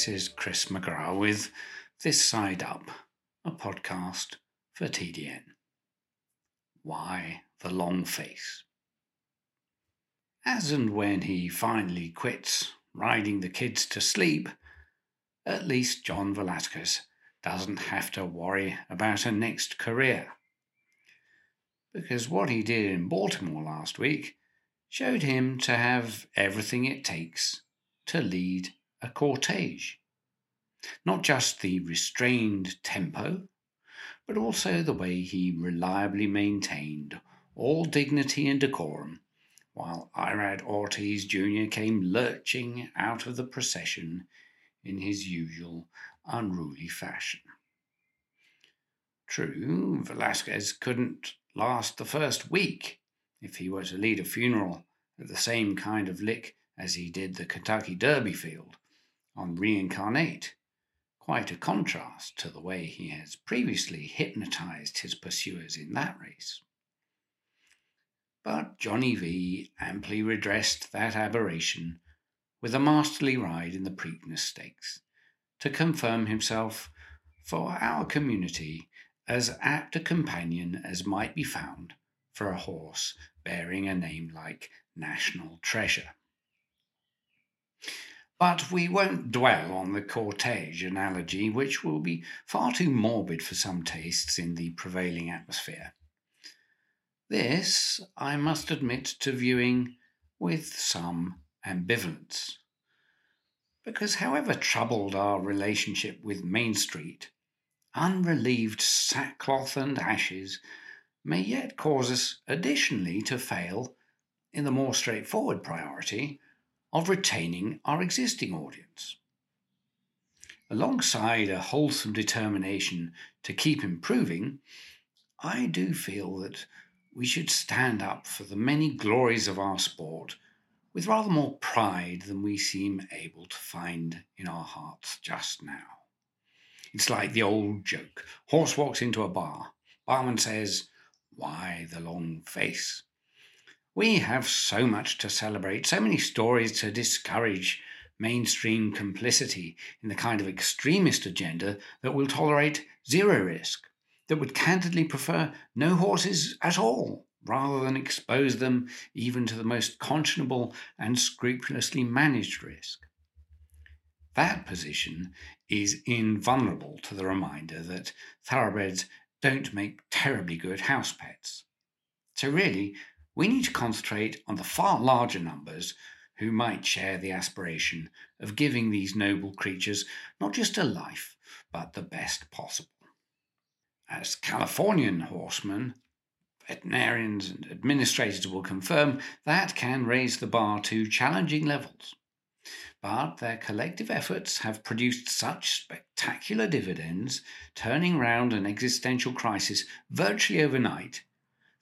This is Chris McGrath with This Side Up, a podcast for TDN. Why the long face? As and when he finally quits riding the kids to sleep, at least John Velazquez doesn't have to worry about a next career. Because what he did in Baltimore last week showed him to have everything it takes to lead a cortege. Not just the restrained tempo, but also the way he reliably maintained all dignity and decorum, while Irad Ortiz Jr. came lurching out of the procession in his usual unruly fashion. True, Velazquez couldn't last the first week if he were to lead a funeral at the same kind of lick as he did the Kentucky Derby field on Reincarnate, quite a contrast to the way he has previously hypnotized his pursuers in that race. But Johnny V amply redressed that aberration with a masterly ride in the Preakness Stakes to confirm himself for our community as apt a companion as might be found for a horse bearing a name like National Treasure. But we won't dwell on the cortege analogy, which will be far too morbid for some tastes in the prevailing atmosphere. This I must admit to viewing with some ambivalence. Because however troubled our relationship with Main Street, unrelieved sackcloth and ashes may yet cause us additionally to fail in the more straightforward priority of retaining our existing audience. Alongside a wholesome determination to keep improving, I do feel that we should stand up for the many glories of our sport with rather more pride than we seem able to find in our hearts just now. It's like the old joke horse walks into a bar, barman says, Why the long face? We have so much to celebrate, so many stories to discourage mainstream complicity in the kind of extremist agenda that will tolerate zero risk, that would candidly prefer no horses at all, rather than expose them even to the most conscionable and scrupulously managed risk. That position is invulnerable to the reminder that thoroughbreds don't make terribly good house pets. So, really, we need to concentrate on the far larger numbers who might share the aspiration of giving these noble creatures not just a life, but the best possible. As Californian horsemen, veterinarians and administrators will confirm that can raise the bar to challenging levels. But their collective efforts have produced such spectacular dividends, turning round an existential crisis virtually overnight,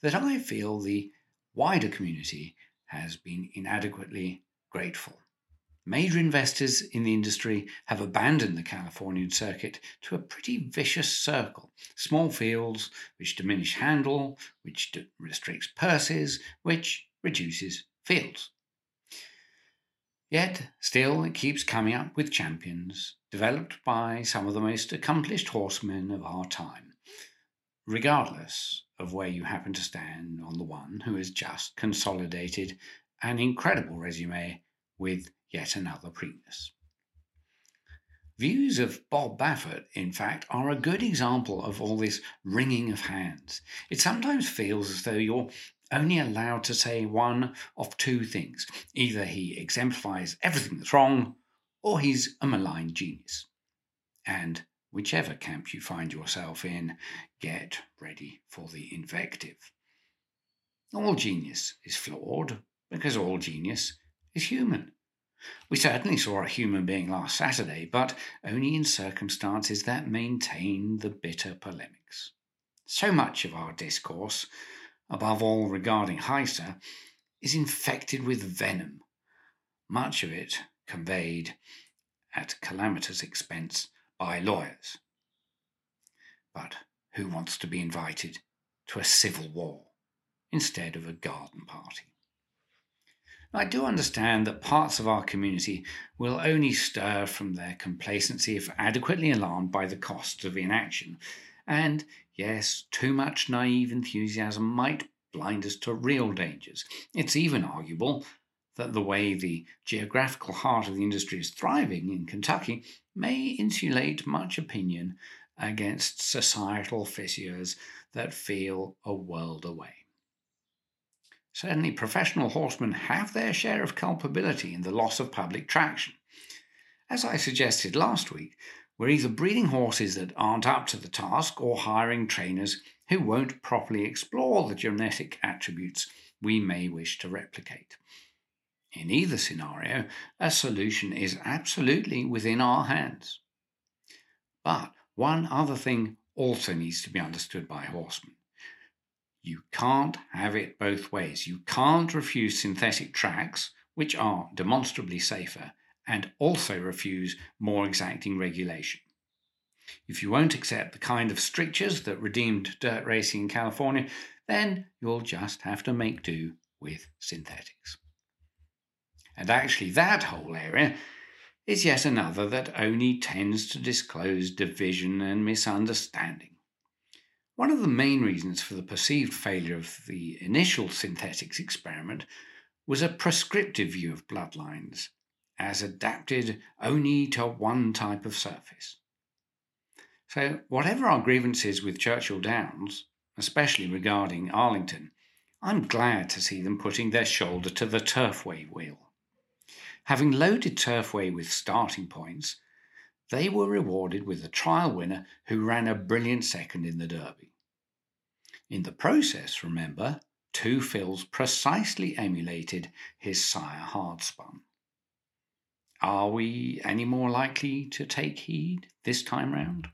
that I feel the wider community has been inadequately grateful. Major investors in the industry have abandoned the Californian circuit to a pretty vicious circle. Small fields, which diminish handle, which restricts purses, which reduces fields. Yet, still, it keeps coming up with champions, developed by some of the most accomplished horsemen of our time, regardless of where you happen to stand on the one who has just consolidated an incredible resume with yet another Preakness. Views of Bob Baffert, in fact, are a good example of all this wringing of hands. It sometimes feels as though you're only allowed to say one of two things. Either he exemplifies everything that's wrong, or he's a malign genius. And whichever camp you find yourself in, get ready for the invective. All genius is flawed because all genius is human. We certainly saw a human being last Saturday, but only in circumstances that maintain the bitter polemics. So much of our discourse, above all regarding HISA, is infected with venom, much of it conveyed at calamitous expense by lawyers. But who wants to be invited to a civil war instead of a garden party? I do understand that parts of our community will only stir from their complacency if adequately alarmed by the costs of inaction. And yes, too much naive enthusiasm might blind us to real dangers. It's even arguable that the way the geographical heart of the industry is thriving in Kentucky may insulate much opinion against societal fissures that feel a world away. Certainly, professional horsemen have their share of culpability in the loss of public traction. As I suggested last week, we're either breeding horses that aren't up to the task or hiring trainers who won't properly explore the genetic attributes we may wish to replicate. In either scenario, a solution is absolutely within our hands. But one other thing also needs to be understood by horsemen. You can't have it both ways. You can't refuse synthetic tracks, which are demonstrably safer, and also refuse more exacting regulation. If you won't accept the kind of strictures that redeemed dirt racing in California, then you'll just have to make do with synthetics. And actually, that whole area is yet another that only tends to disclose division and misunderstanding. One of the main reasons for the perceived failure of the initial synthetics experiment was a prescriptive view of bloodlines as adapted only to one type of surface. So, whatever our grievances with Churchill Downs, especially regarding Arlington, I'm glad to see them putting their shoulder to the turfway wheel. Having loaded turfway with starting points, they were rewarded with a trial winner who ran a brilliant second in the Derby. In the process, remember, Two Phil's precisely emulated his sire Hard Spun. Are we any more likely to take heed this time round?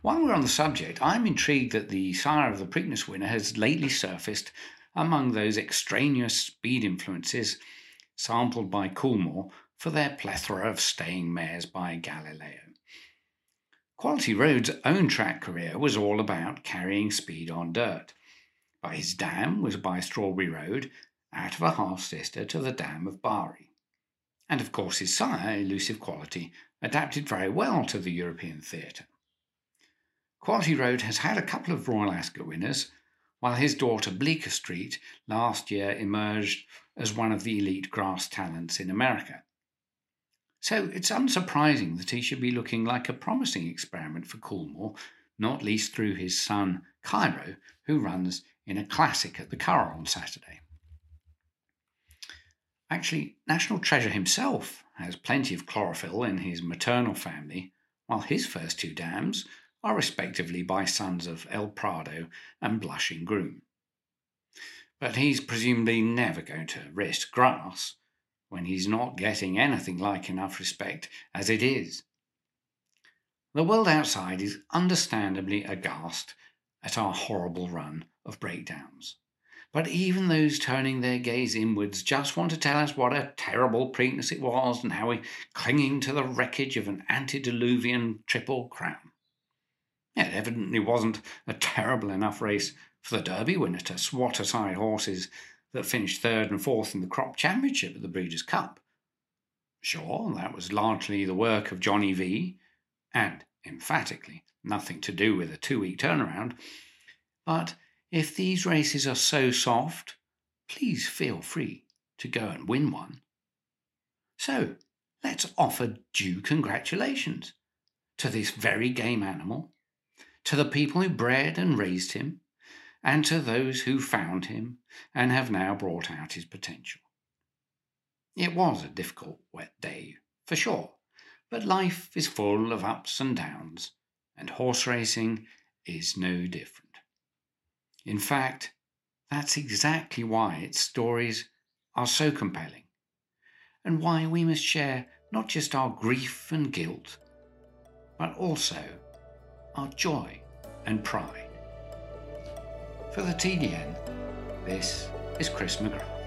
While we're on the subject, I'm intrigued that the sire of the Preakness winner has lately surfaced among those extraneous speed influences sampled by Coolmore for their plethora of staying mares by Galileo. Quality Road's own track career was all about carrying speed on dirt. But his dam was by Strawberry Road, out of a half sister to the dam of Bari. And of course, his sire, Elusive Quality, adapted very well to the European theatre. Quality Road has had a couple of Royal Ascot winners, while his daughter Bleecker Street last year emerged as one of the elite grass talents in America. So it's unsurprising that he should be looking like a promising experiment for Coolmore, not least through his son Cairo, who runs in a classic at the Curragh on Saturday. Actually, National Treasure himself has plenty of chlorophyll in his maternal family, while his first two dams are respectively by sons of El Prado and Blushing Groom. But he's presumably never going to risk grass when he's not getting anything like enough respect as it is. The world outside is understandably aghast at our horrible run of breakdowns. But even those turning their gaze inwards just want to tell us what a terrible Preakness it was and how we're clinging to the wreckage of an antediluvian triple crown. It evidently wasn't a terrible enough race for the Derby winner to swat aside horses that finished third and fourth in the crop championship at the Breeders' Cup. Sure, that was largely the work of Johnny V, and emphatically nothing to do with a two week turnaround. But if these races are so soft, please feel free to go and win one. So let's offer due congratulations to this very game animal, to the people who bred and raised him, and to those who found him and have now brought out his potential. It was a difficult, wet day, for sure, but life is full of ups and downs, and horse racing is no different. In fact, that's exactly why its stories are so compelling, and why we must share not just our grief and guilt, but also our joy and pride. For the TDN, this is Chris McGrath.